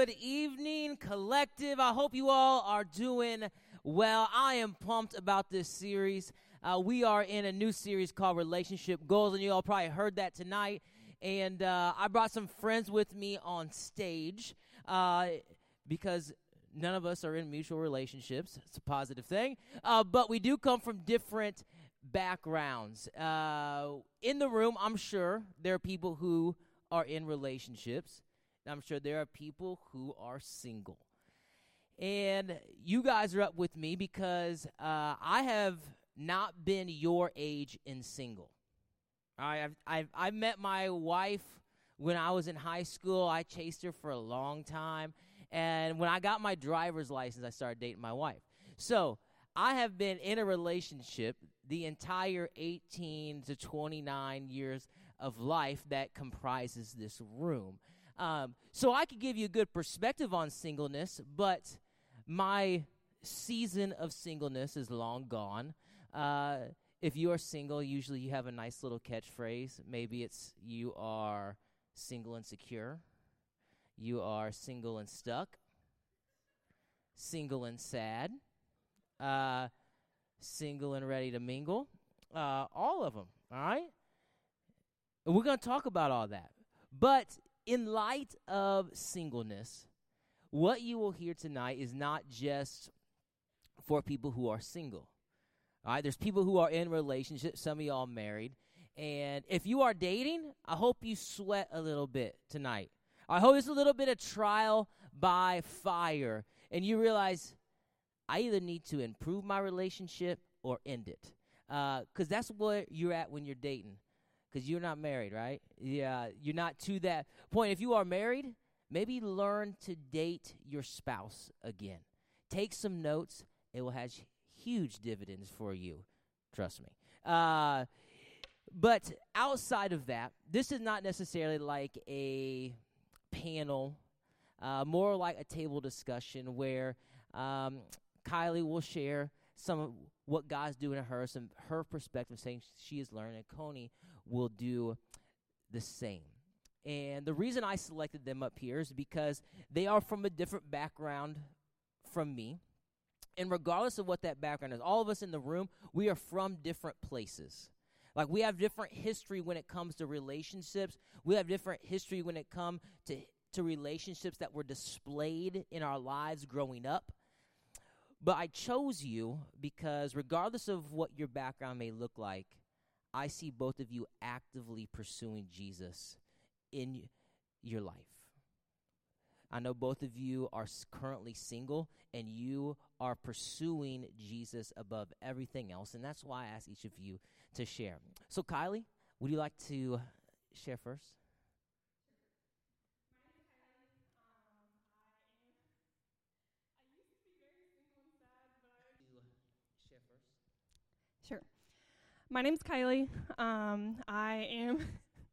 Good evening, collective. I hope you all are doing well. I am pumped about this series. Uh, we are in a new series called Relationship Goals, and you all probably heard that tonight. And uh, I brought some friends with me on stage uh, because none of us are in mutual relationships. It's a positive thing. Uh, but we do come from different backgrounds. Uh, in the room, I'm sure there are people who are in relationships. I'm sure there are people who are single. And you guys are up with me because uh, I have not been your age in single. I've, I've, I met my wife when I was in high school. I chased her for a long time. And when I got my driver's license, I started dating my wife. So I have been in a relationship the entire 18 to 29 years of life that comprises this room. Um, so I could give you a good perspective on singleness, but my season of singleness is long gone. Uh, if you are single, usually you have a nice little catchphrase. Maybe it's you are single and secure, you are single and stuck, single and sad, uh, single and ready to mingle. Uh, all of them, all right? And we're going to talk about all that. But in light of singleness, what you will hear tonight is not just for people who are single. All right, there's people who are in relationships, some of y'all married. And if you are dating, I hope you sweat a little bit tonight. I hope it's a little bit of trial by fire. And you realize I either need to improve my relationship or end it. Because uh, that's where you're at when you're dating because you're not married, right? Yeah, you're not to that point. If you are married, maybe learn to date your spouse again. Take some notes. It will have huge dividends for you. Trust me. Uh, but outside of that, this is not necessarily like a panel, uh, more like a table discussion where um, Kylee will share some of what God's doing to her, some her perspective, saying she is learning, Akoni will do the same. And the reason I selected them up here is because they are from a different background from me. And regardless of what that background is, all of us in the room, we are from different places. Like we have different history when it comes to relationships. We have different history when it comes to to relationships that were displayed in our lives growing up. But I chose you because regardless of what your background may look like, I see both of you actively pursuing Jesus in your life. I know both of you are currently single and you are pursuing Jesus above everything else. And that's why I ask each of you to share. So, Kylee, would you like to share first? Sure. My name's Kylee. Um, I am.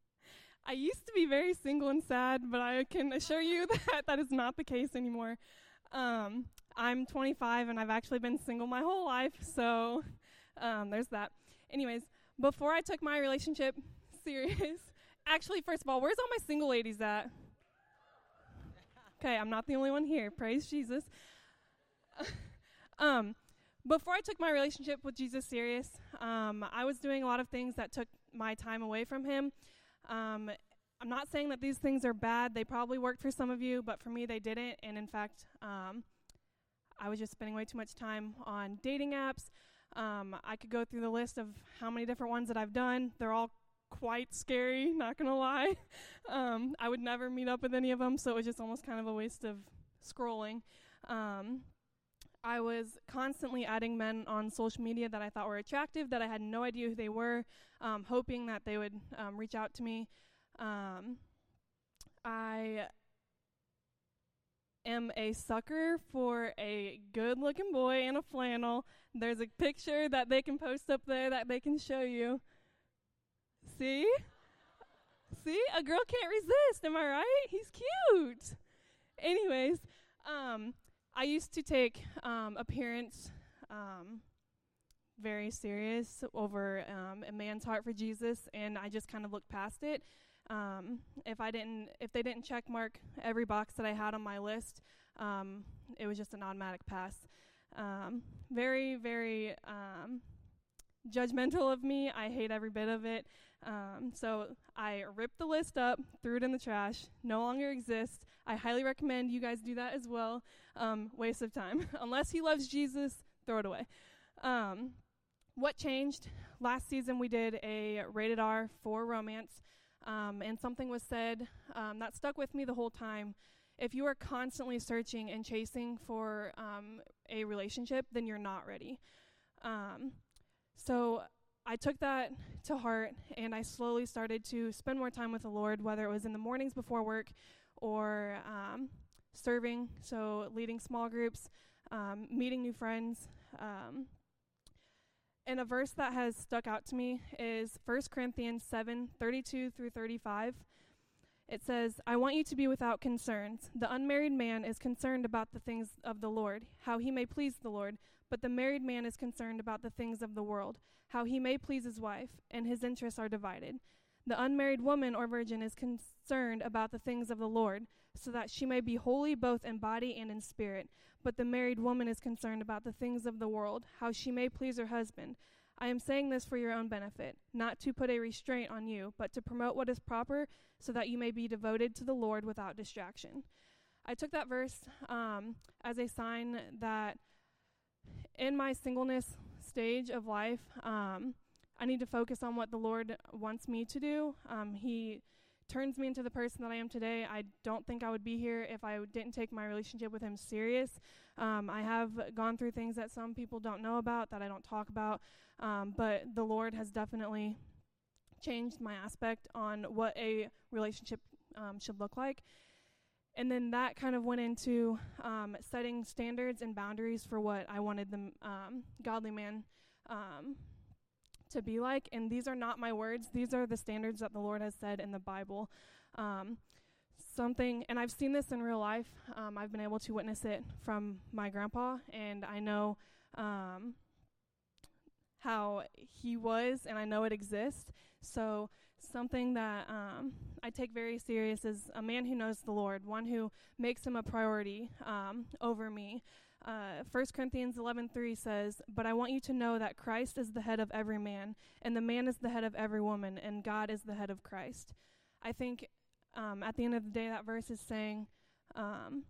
I used to be very single and sad, but I can assure you that that is not the case anymore. Um, I'm 25 and I've actually been single my whole life, so um, there's that. Anyways, before I took my relationship serious, actually, first of all, where's all my single ladies at? Okay, I'm not the only one here. Praise Jesus. um, before I took my relationship with Jesus serious, um, I was doing a lot of things that took my time away from Him. Um, I'm not saying that these things are bad. They probably worked for some of you, but for me, they didn't. And in fact, um, I was just spending way too much time on dating apps. Um, I could go through the list of how many different ones that I've done. They're all quite scary, not gonna lie. Um, I would never meet up with any of them, so it was just almost kind of a waste of scrolling. I was constantly adding men on social media that I thought were attractive, that I had no idea who they were, um, hoping that they would um, reach out to me. Um, I am a sucker for a good looking boy in a flannel. There's a picture that they can post up there that they can show you. See? See? A girl can't resist, am I right? He's cute. Anyways, um, I used to take um, appearance um, very serious over um, a man's heart for Jesus, and I just kind of looked past it. Um, if I didn't, if they didn't check mark every box that I had on my list, um, it was just an automatic pass. Um, very, very um, judgmental of me. I hate every bit of it. Um, so I ripped the list up, threw it in the trash. No longer exists. I highly recommend you guys do that as well. Um, waste of time. Unless he loves Jesus, throw it away. Um, what changed? Last season we did a rated R for romance, um, and something was said um, that stuck with me the whole time. If you are constantly searching and chasing for um, a relationship, then you're not ready. Um, so I took that to heart and I slowly started to spend more time with the Lord, whether it was in the mornings before work or um, serving, so leading small groups, um, meeting new friends. Um, and a verse that has stuck out to me is 1 Corinthians 7 32 through 35. It says, I want you to be without concerns. The unmarried man is concerned about the things of the Lord, how he may please the Lord, but the married man is concerned about the things of the world, how he may please his wife, and his interests are divided. The unmarried woman or virgin is concerned about the things of the Lord, so that she may be holy both in body and in spirit. But the married woman is concerned about the things of the world, how she may please her husband. I am saying this for your own benefit, not to put a restraint on you, but to promote what is proper, so that you may be devoted to the Lord without distraction. I took that verse um, as a sign that in my singleness stage of life, um, I need to focus on what the Lord wants me to do. Um, he turns me into the person that I am today. I don't think I would be here if I didn't take my relationship with Him serious. Um, I have gone through things that some people don't know about, that I don't talk about, um, but the Lord has definitely changed my aspect on what a relationship um, should look like. And then that kind of went into um, setting standards and boundaries for what I wanted the um, godly man um, to be like. And these are not my words, these are the standards that the Lord has said in the Bible. Um, something, and I've seen this in real life, um, I've been able to witness it from my grandpa, and I know um, how he was, and I know it exists. So, something that um, I take very serious is a man who knows the Lord, one who makes him a priority um, over me. Uh, 1 Corinthians 11:3 says, "But I want you to know that Christ is the head of every man, and the man is the head of every woman, and God is the head of Christ." I think um, at the end of the day, that verse is saying um,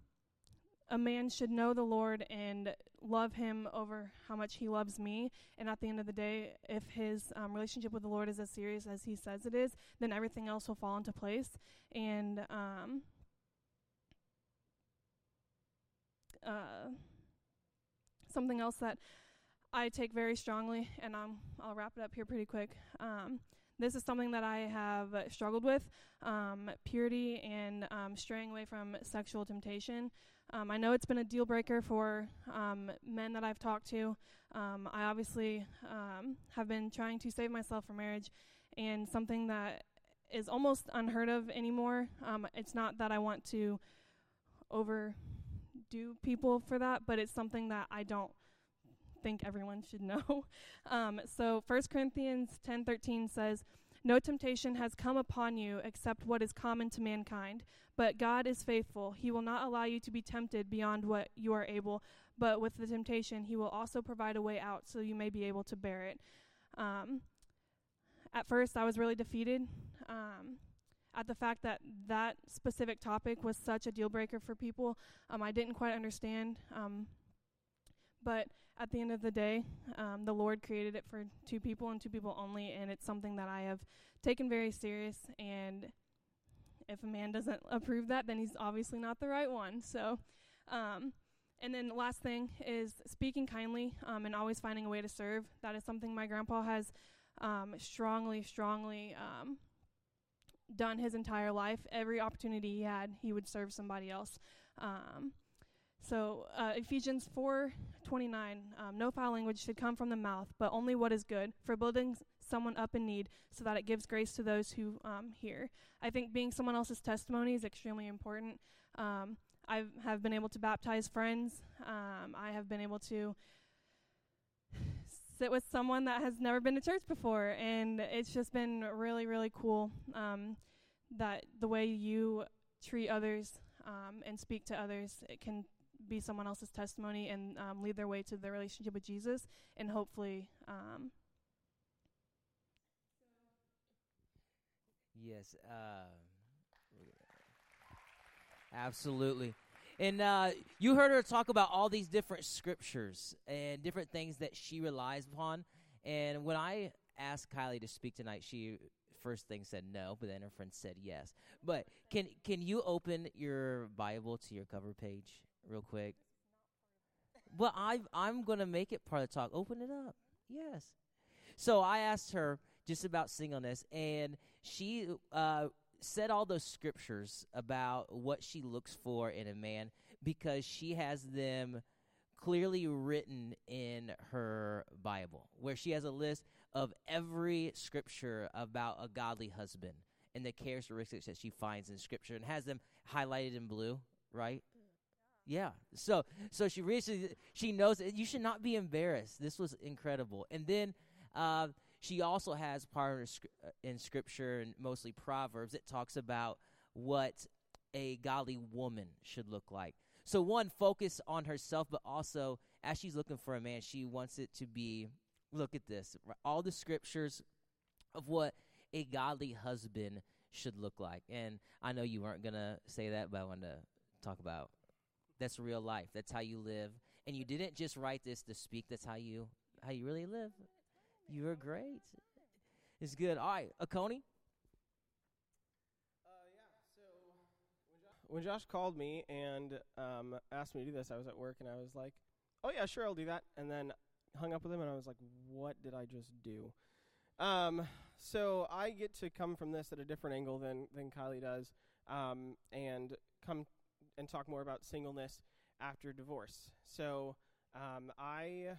a man should know the Lord and love him over how much he loves me. And at the end of the day, if his um, relationship with the Lord is as serious as he says it is, then everything else will fall into place. And um, uh, something else that I take very strongly, and um, I'll wrap it up here pretty quick. Um, this is something that I have struggled with um, purity and um, straying away from sexual temptation. Um, I know it's been a deal breaker for um, men that I've talked to. Um, I obviously um, have been trying to save myself from marriage, and something that is almost unheard of anymore. It's not that I want to overdo people for that, but it's something that I don't think everyone should know. Um, so 1 Corinthians 10:13 says, "No temptation has come upon you except what is common to mankind, but God is faithful. He will not allow you to be tempted beyond what you are able, but with the temptation, He will also provide a way out so you may be able to bear it. Um, at first, I was really defeated um, at the fact that that specific topic was such a deal breaker for people. Um, I didn't quite understand. Um, but at the end of the day, um, the Lord created it for two people and two people only, and it's something that I have taken very serious and if a man doesn't approve that, then he's obviously not the right one. So, um, and then the last thing is speaking kindly um, and always finding a way to serve. That is something my grandpa has um, strongly, strongly um, done his entire life. Every opportunity he had, he would serve somebody else. Um, so uh, Ephesians 4:29, um, no foul language should come from the mouth, but only what is good for building someone up in need, so that it gives grace to those who um, hear. I think being someone else's testimony is extremely important. Um, I have been able to baptize friends. Um, I have been able to sit with someone that has never been to church before, and it's just been really, really cool. Um, that the way you treat others um, and speak to others it can be someone else's testimony and um, lead their way to their relationship with Jesus and hopefully um, Yes. Uh, absolutely. And uh, you heard her talk about all these different scriptures and different things that she relies upon. And when I asked Kylee to speak tonight, she first thing said no, but then her friend said yes. But can can you open your Bible to your cover page real quick? Well, I I'm gonna make it part of the talk. Open it up. Yes. So I asked her just about singleness, and she uh, said all those scriptures about what she looks for in a man because she has them clearly written in her Bible, where she has a list of every scripture about a godly husband and the characteristics that she finds in scripture and has them highlighted in blue, right? Yeah. So so she really she knows. You should not be embarrassed. This was incredible. And then uh, she also has part of uh, in scripture and mostly Proverbs. It talks about what a godly woman should look like. So one focus on herself, but also as she's looking for a man, she wants it to be. Look at this. All the scriptures of what a godly husband should look like. And I know you weren't gonna say that, but I wanted to talk about that's real life. That's how you live. And you didn't just write this to speak. That's how you how you really live. You were great. It's good. All right, Akoni. Uh, yeah. So when Josh, when Josh called me and um, asked me to do this, I was at work and I was like, "Oh yeah, sure, I'll do that." And then hung up with him and I was like, "What did I just do?" Um, so I get to come from this at a different angle than than Kylee does, um, and come and talk more about singleness after divorce. So um, I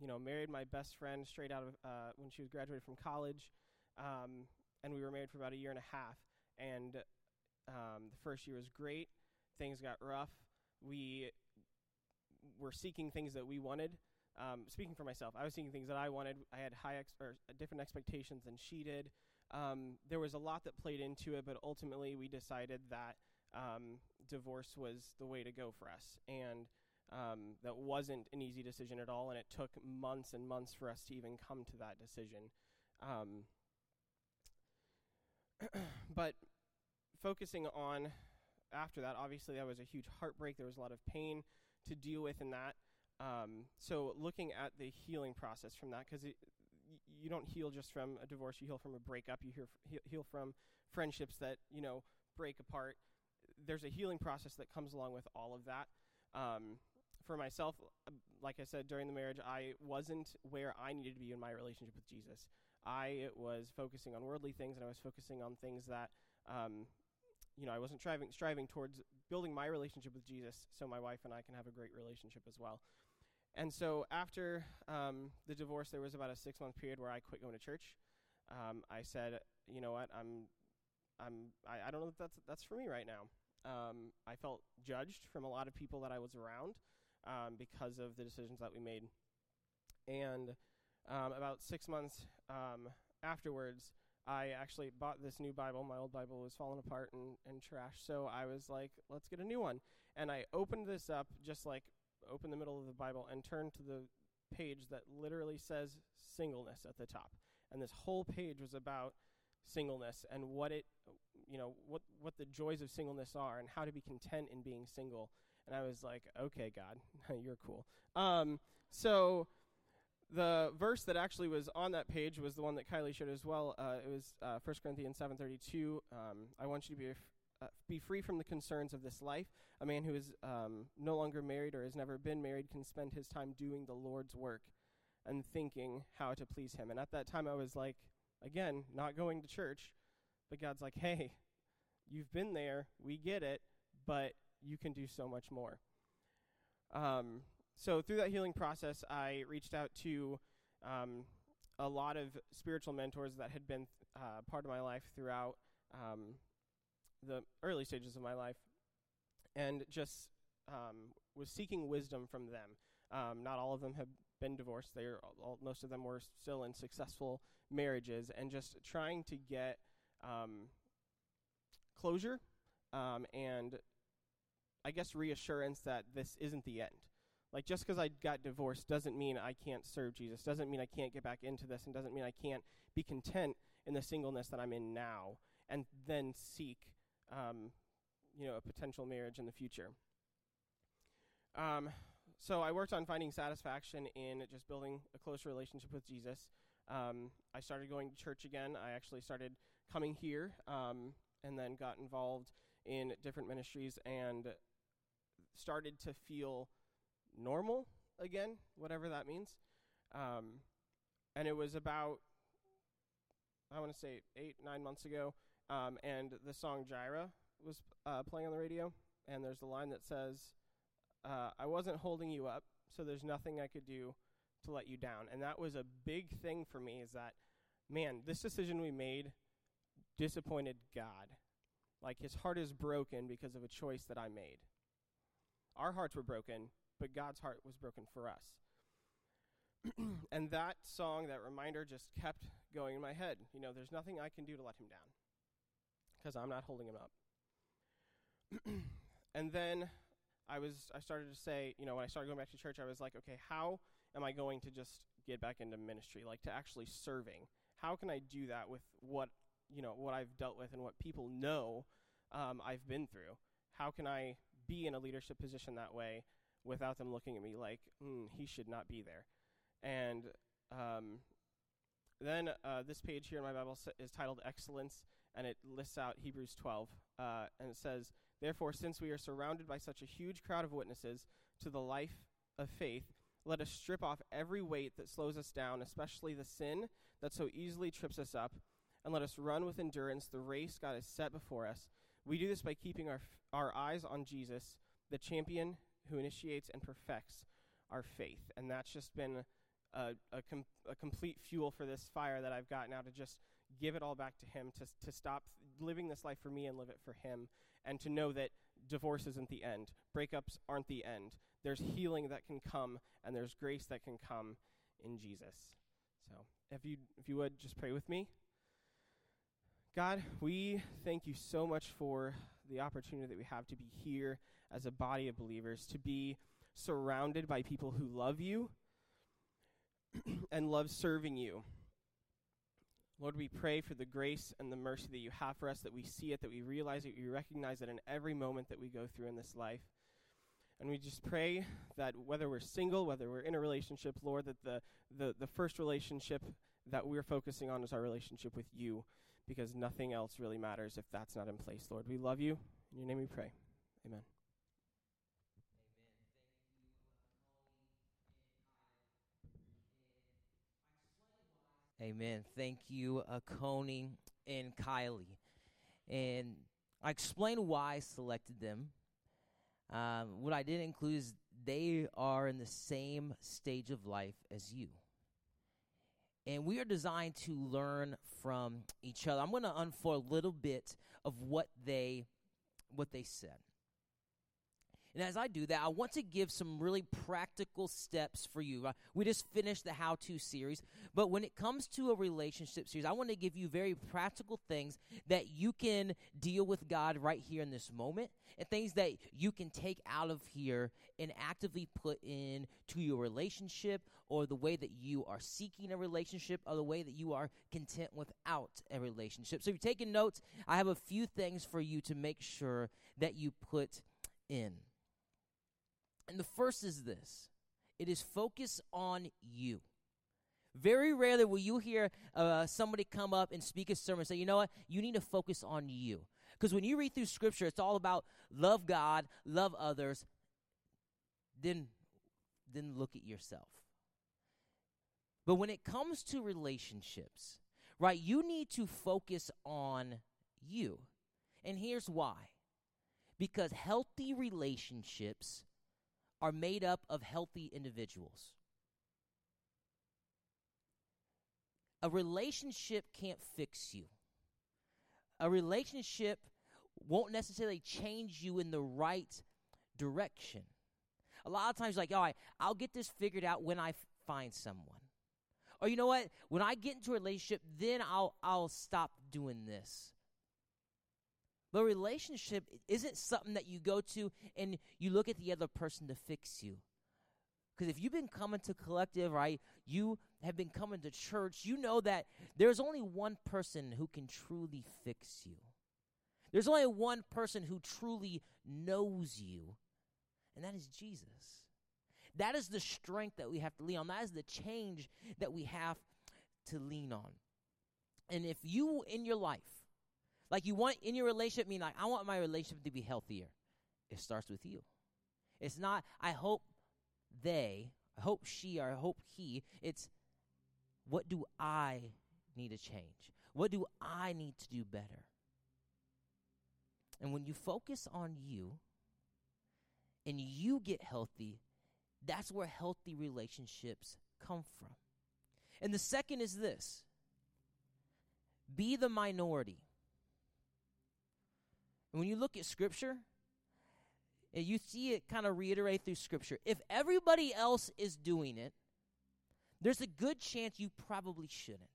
you know, married my best friend straight out of uh, when she was graduated from college, um, and we were married for about a year and a half. And um, the first year was great. Things got rough. We were seeking things that we wanted. Um, speaking for myself, I was seeking things that I wanted. I had high ex- or different expectations than she did. Um, there was a lot that played into it, but ultimately we decided that um, divorce was the way to go for us. And um, that wasn't an easy decision at all, and it took months and months for us to even come to that decision. Um, but focusing on after that, obviously, that was a huge heartbreak. There was a lot of pain to deal with in that. Um, so, looking at the healing process from that, because you don't heal just from a divorce, you heal from a breakup, you heal, heal from friendships that, you know, break apart. There's a healing process that comes along with all of that. Um, for myself, like I said during the marriage, I wasn't where I needed to be in my relationship with Jesus. I was focusing on worldly things, and I was focusing on things that, um, you know, I wasn't striving striving towards building my relationship with Jesus, so my wife and I can have a great relationship as well. And so after um, the divorce, there was about a six month period where I quit going to church. Um, I said, you know what, I'm, I'm, I, I don't know if that's that's for me right now. Um, I felt judged from a lot of people that I was around um, because of the decisions that we made. And um, about six months um, afterwards, I actually bought this new Bible. My old Bible was falling apart and, and trash. So I was like, let's get a new one. And I opened this up, just like open the middle of the Bible, and turned to the page that literally says singleness at the top. And this whole page was about singleness and what it, you know, what, what the joys of singleness are and how to be content in being single and I was like, okay, God, you're cool. Um, so the verse that actually was on that page was the one that Kylee showed as well. Uh, it was uh, 1 Corinthians 7.32. Um, I want you to be, f- uh, be free from the concerns of this life. A man who is um, no longer married or has never been married can spend his time doing the Lord's work and thinking how to please him. And at that time, I was like, again, not going to church, but God's like, hey, you've been there. We get it. But you can do so much more. Um, so through that healing process, I reached out to um, a lot of spiritual mentors that had been uh, part of my life throughout um, the early stages of my life, and just um, was seeking wisdom from them. Um, not all of them have been divorced; they are all, most of them were still in successful marriages, and just trying to get um, closure um, and I guess reassurance that this isn't the end. Like just because I got divorced doesn't mean I can't serve Jesus, doesn't mean I can't get back into this, and doesn't mean I can't be content in the singleness that I'm in now, and then seek, um, you know, a potential marriage in the future. Um, so I worked on finding satisfaction in just building a closer relationship with Jesus. Um, I started going to church again. I actually started coming here, um, and then got involved in different ministries and started to feel normal again, whatever that means. Um, and it was about, I want to say, eight, nine months ago. Um, and the song Jireh was uh, playing on the radio. And there's the line that says, uh, I wasn't holding you up, so there's nothing I could do to let you down. And that was a big thing for me is that, man, this decision we made disappointed God. Like his heart is broken because of a choice that I made. Our hearts were broken but God's heart was broken for us. and that song, that reminder, just kept going in my head. You know, there's nothing I can do to let him down because I'm not holding him up. and then I was, I started to say, you know, when I started going back to church, I was like, okay, how am I going to just get back into ministry, like to actually serving? How can I do that with what, you know, what I've dealt with and what people know um, I've been through? How can I be in a leadership position that way without them looking at me like, mm, he should not be there. And um, then uh, this page here in my Bible is titled Excellence, and it lists out Hebrews 12. Uh, and it says, Therefore, since we are surrounded by such a huge crowd of witnesses to the life of faith, let us strip off every weight that slows us down, especially the sin that so easily trips us up, and let us run with endurance the race God has set before us. We do this by keeping our, f- our eyes on Jesus, the champion who initiates and perfects our faith. And that's just been a, a, com- a, complete fuel for this fire that I've got now to just give it all back to Him, to, to stop living this life for me and live it for Him, and to know that divorce isn't the end, breakups aren't the end. There's healing that can come, and there's grace that can come in Jesus. So, if you if you would just pray with me. God, we thank you so much for the opportunity that we have to be here as a body of believers, to be surrounded by people who love you and love serving you. Lord, we pray for the grace and the mercy that you have for us, that we see it, that we realize it, we recognize it in every moment that we go through in this life. And we just pray that whether we're single, whether we're in a relationship, Lord, that the, the, the first relationship that we're focusing on is our relationship with you, because nothing else really matters if that's not in place, Lord. We love you. In your name we pray. Amen. Amen. Thank you, Akoni and Kylee. And I explained why I selected them. Um, what I didn't include is they are in the same stage of life as you. And we are designed to learn from each other. I'm going to unfold a little bit of what they what they said. And as I do that, I want to give some really practical steps for you. Uh, we just finished the how to series, but when it comes to a relationship series, I want to give you very practical things that you can deal with God right here in this moment, and things that you can take out of here and actively put in to your relationship or the way that you are seeking a relationship or the way that you are content without a relationship. So if you're taking notes, I have a few things for you to make sure that you put in. And the first is this it is focus on you. Very rarely will you hear uh, somebody come up and speak a sermon and say, you know what, you need to focus on you. Because when you read through Scripture, it's all about love God, love others, then, then look at yourself. But when it comes to relationships, right, you need to focus on you. And here's why because healthy relationships are made up of healthy individuals. A relationship can't fix you. A relationship won't necessarily change you in the right direction. A lot of times, like, all right, I'll get this figured out when I f- find someone. Or you know what? When I get into a relationship, then I'll I'll stop doing this. But relationship isn't something that you go to and you look at the other person to fix you. Because if you've been coming to collective, right, you have been coming to church, you know that there's only one person who can truly fix you. There's only one person who truly knows you, and that is Jesus. That is the strength that we have to lean on. That is the change that we have to lean on. And if you in your life, like you want in your relationship, mean like I want my relationship to be healthier, it starts with you. It's not I hope they, I hope she, or I hope he. It's what do I need to change? What do I need to do better? And when you focus on you and you get healthy, that's where healthy relationships come from. And the second is this be the minority. When you look at Scripture, and you see it kind of reiterate through Scripture, if everybody else is doing it, there's a good chance you probably shouldn't.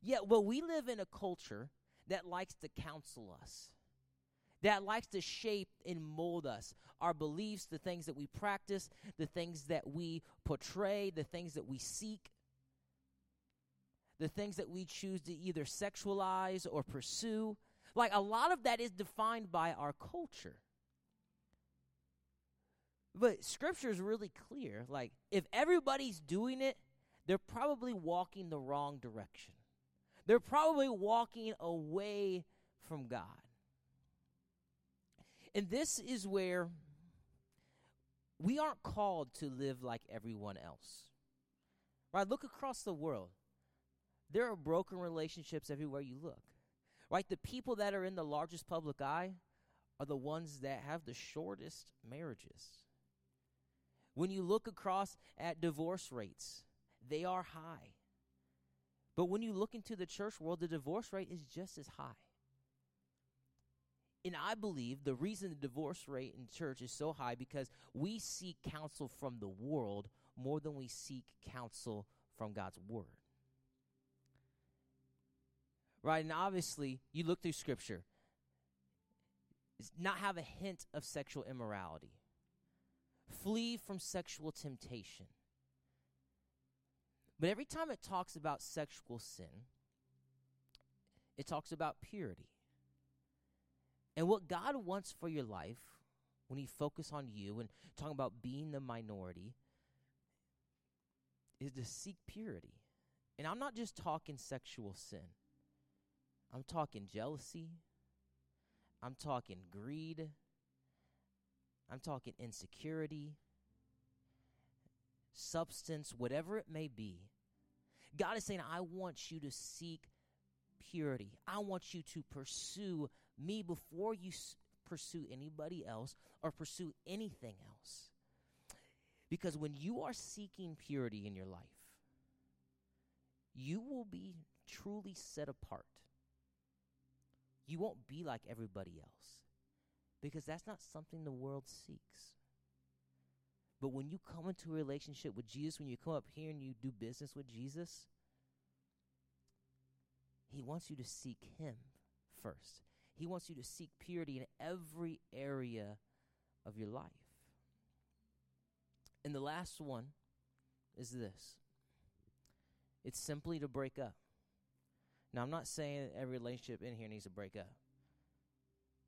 Yet, well, we live in a culture that likes to counsel us that likes to shape and mold us our beliefs, the things that we practice, the things that we portray, the things that we seek, the things that we choose to either sexualize or pursue. Like a lot of that is defined by our culture. But scripture is really clear. Like, if everybody's doing it, they're probably walking the wrong direction. They're probably walking away from God. And this is where we aren't called to live like everyone else. Right? Look across the world. There are broken relationships everywhere you look. Right? The people that are in the largest public eye are the ones that have the shortest marriages. When you look across at divorce rates, they are high. But when you look into the church world, the divorce rate is just as high. And I believe the reason the divorce rate in church is so high because we seek counsel from the world more than we seek counsel from God's word. Right? And obviously, you look through scripture, not have a hint of sexual immorality. Flee from sexual temptation. But every time it talks about sexual sin, it talks about purity. And what God wants for your life, when He focus on you and talking about being the minority, is to seek purity. And I'm not just talking sexual sin. I'm talking jealousy. I'm talking greed. I'm talking insecurity, substance, whatever it may be. God is saying, I want you to seek purity. I want you to pursue me before you s- pursue anybody else or pursue anything else. Because when you are seeking purity in your life, you will be truly set apart. You won't be like everybody else because that's not something the world seeks. But when you come into a relationship with Jesus, when you come up here and you do business with Jesus, He wants you to seek Him first. He wants you to seek purity in every area of your life. And the last one is this it's simply to break up. Now, I'm not saying that every relationship in here needs to break up.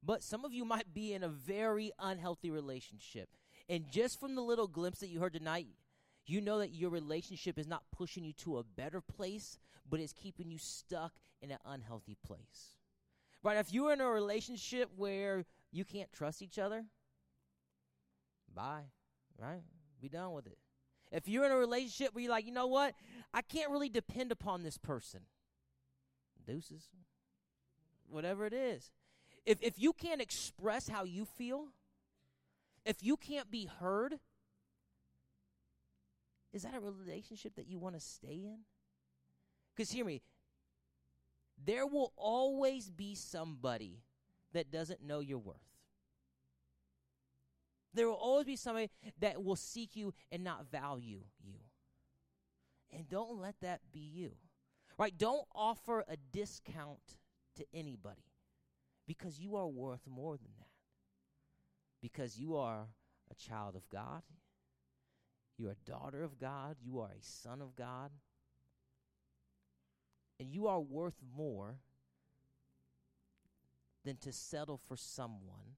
But some of you might be in a very unhealthy relationship. And just from the little glimpse that you heard tonight, you know that your relationship is not pushing you to a better place, but it's keeping you stuck in an unhealthy place. Right? If you're in a relationship where you can't trust each other, bye. Right? Be done with it. If you're in a relationship where you're like, you know what? I can't really depend upon this person. Deuces. Whatever it is. If if you can't express how you feel, if you can't be heard, is that a relationship that you want to stay in? Because hear me, there will always be somebody that doesn't know your worth. There will always be somebody that will seek you and not value you. And don't let that be you. Right? Don't offer a discount to anybody Because you are worth more than that. Because you are a child of God. You're a daughter of God. You are a son of God. And you are worth more than to settle for someone,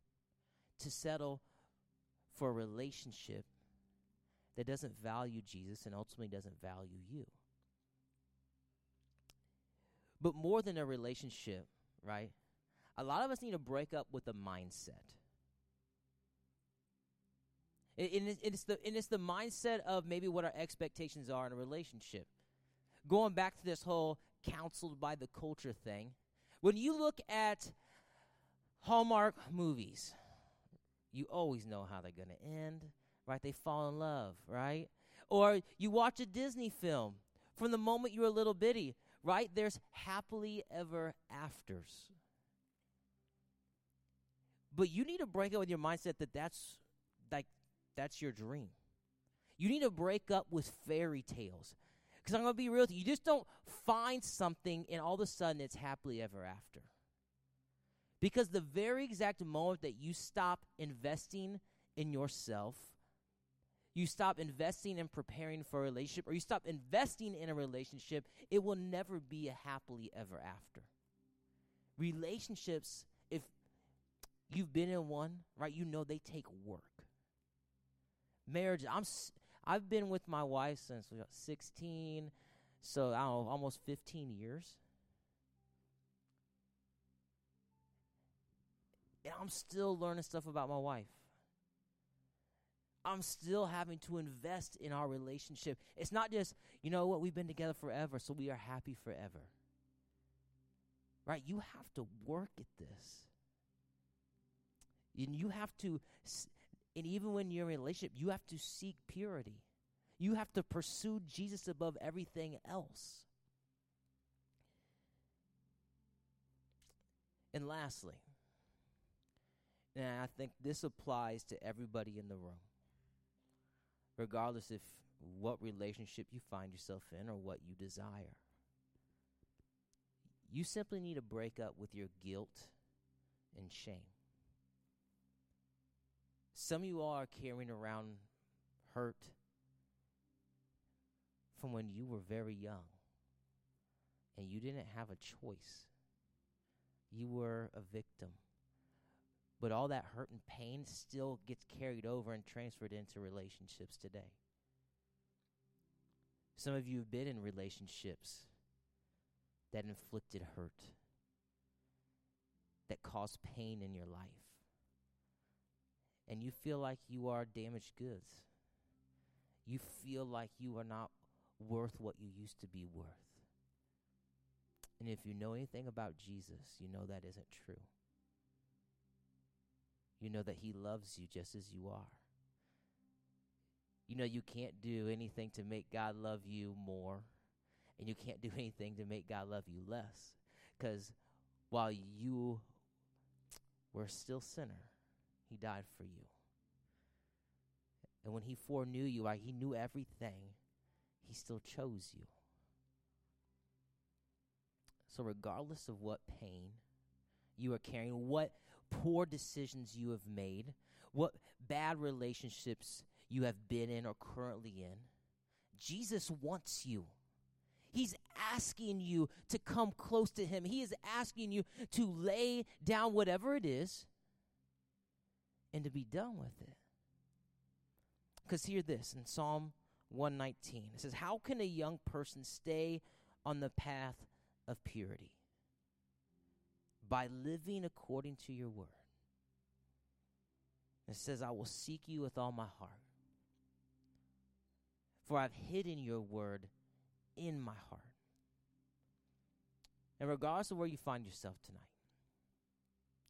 to settle for a relationship that doesn't value Jesus and ultimately doesn't value you. But more than a relationship, right? A lot of us need to break up with a mindset. It's the and it's the mindset of maybe what our expectations are in a relationship. Going back to this whole counseled by the culture thing, when you look at Hallmark movies, you always know how they're going to end, right? They fall in love, right? Or you watch a Disney film from the moment you're a little bitty, right? There's happily ever afters. But you need to break up with your mindset that that's like that's your dream. You need to break up with fairy tales. Because I'm going to be real with you. You just don't find something and all of a sudden it's happily ever after. Because the very exact moment that you stop investing in yourself, you stop investing in preparing for a relationship, or you stop investing in a relationship, it will never be a happily ever after. Relationships, if you've been in one, right, you know they take work. Marriage, I'm I've been with my wife since we 16, so I don't know, almost 15 years. And I'm still learning stuff about my wife. I'm still having to invest in our relationship. It's not just, you know what, we've been together forever, so we are happy forever. Right? You have to work at this. And you have to, and even when you're in a relationship, you have to seek purity. You have to pursue Jesus above everything else. And lastly, and I think this applies to everybody in the room, regardless if what relationship you find yourself in or what you desire. You simply need to break up with your guilt and shame. Some of you all are carrying around hurt from when you were very young and you didn't have a choice. You were a victim but all that hurt and pain still gets carried over and transferred into relationships today. Some of you have been in relationships that inflicted hurt, that caused pain in your life. And you feel like you are damaged goods. You feel like you are not worth what you used to be worth. And if you know anything about Jesus, you know that isn't true you know that He loves you just as you are. You know you can't do anything to make God love you more, and you can't do anything to make God love you less. Because while you were still sinner, He died for you. And when He foreknew you, like He knew everything, He still chose you. So, regardless of what pain you are carrying, what poor decisions you have made, what bad relationships you have been in or currently in. Jesus wants you. He's asking you to come close to Him. He is asking you to lay down whatever it is and to be done with it. Because hear this in Psalm 119 it says, How can a young person stay on the path of purity? By living according to your word. It says, I will seek you with all my heart. For I've hidden your word in my heart. And regardless of where you find yourself tonight,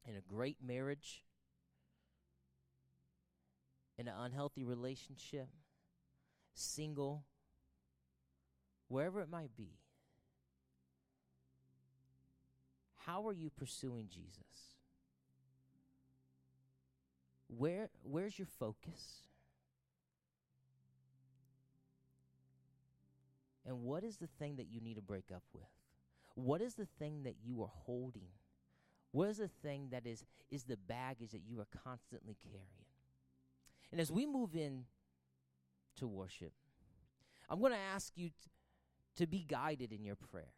in a great marriage, in an unhealthy relationship, single, wherever it might be, How are you pursuing Jesus? Where, where's your focus? And what is the thing that you need to break up with? What is the thing that you are holding? What is the thing that is is the baggage that you are constantly carrying? And as we move in to worship, I'm going to ask you t- to be guided in your prayer.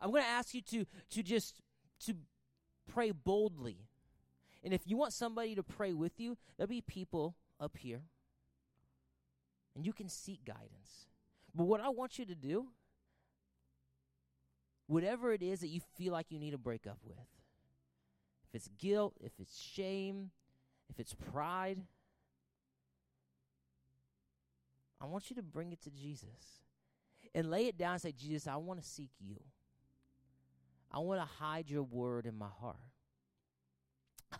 I'm going to ask you to to just to pray boldly. And if you want somebody to pray with you, there'll be people up here. And you can seek guidance. But what I want you to do, whatever it is that you feel like you need to break up with, if it's guilt, if it's shame, if it's pride, I want you to bring it to Jesus and lay it down and say, Jesus, I want to seek you. I want to hide your word in my heart.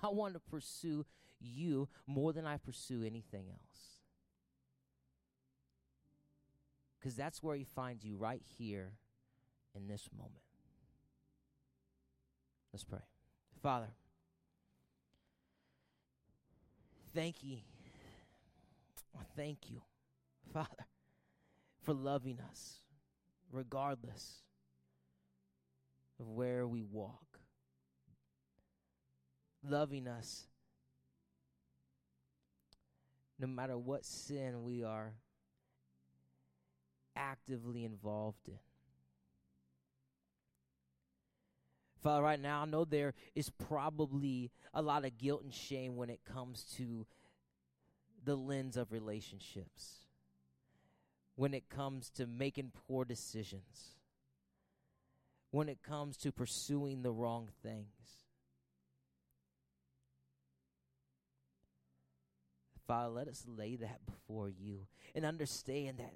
I want to pursue you more than I pursue anything else. Because that's where he finds you right here in this moment. Let's pray. Father, thank you. Thank you, Father, for loving us regardless of where we walk, loving us no matter what sin we are actively involved in. Father, right now, I know there is probably a lot of guilt and shame when it comes to the lens of relationships, when it comes to making poor decisions, when it comes to pursuing the wrong things. Father, let us lay that before you and understand that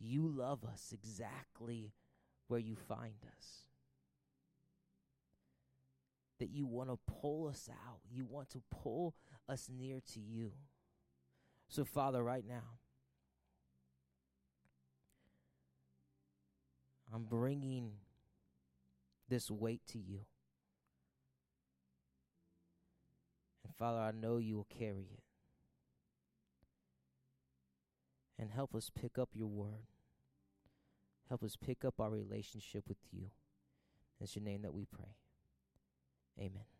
you love us exactly where you find us. That you want to pull us out, you want to pull us near to you. So, Father, right now, I'm bringing this weight to you. And Father, I know you will carry it. And help us pick up your word. Help us pick up our relationship with you. It's your name that we pray. Amen.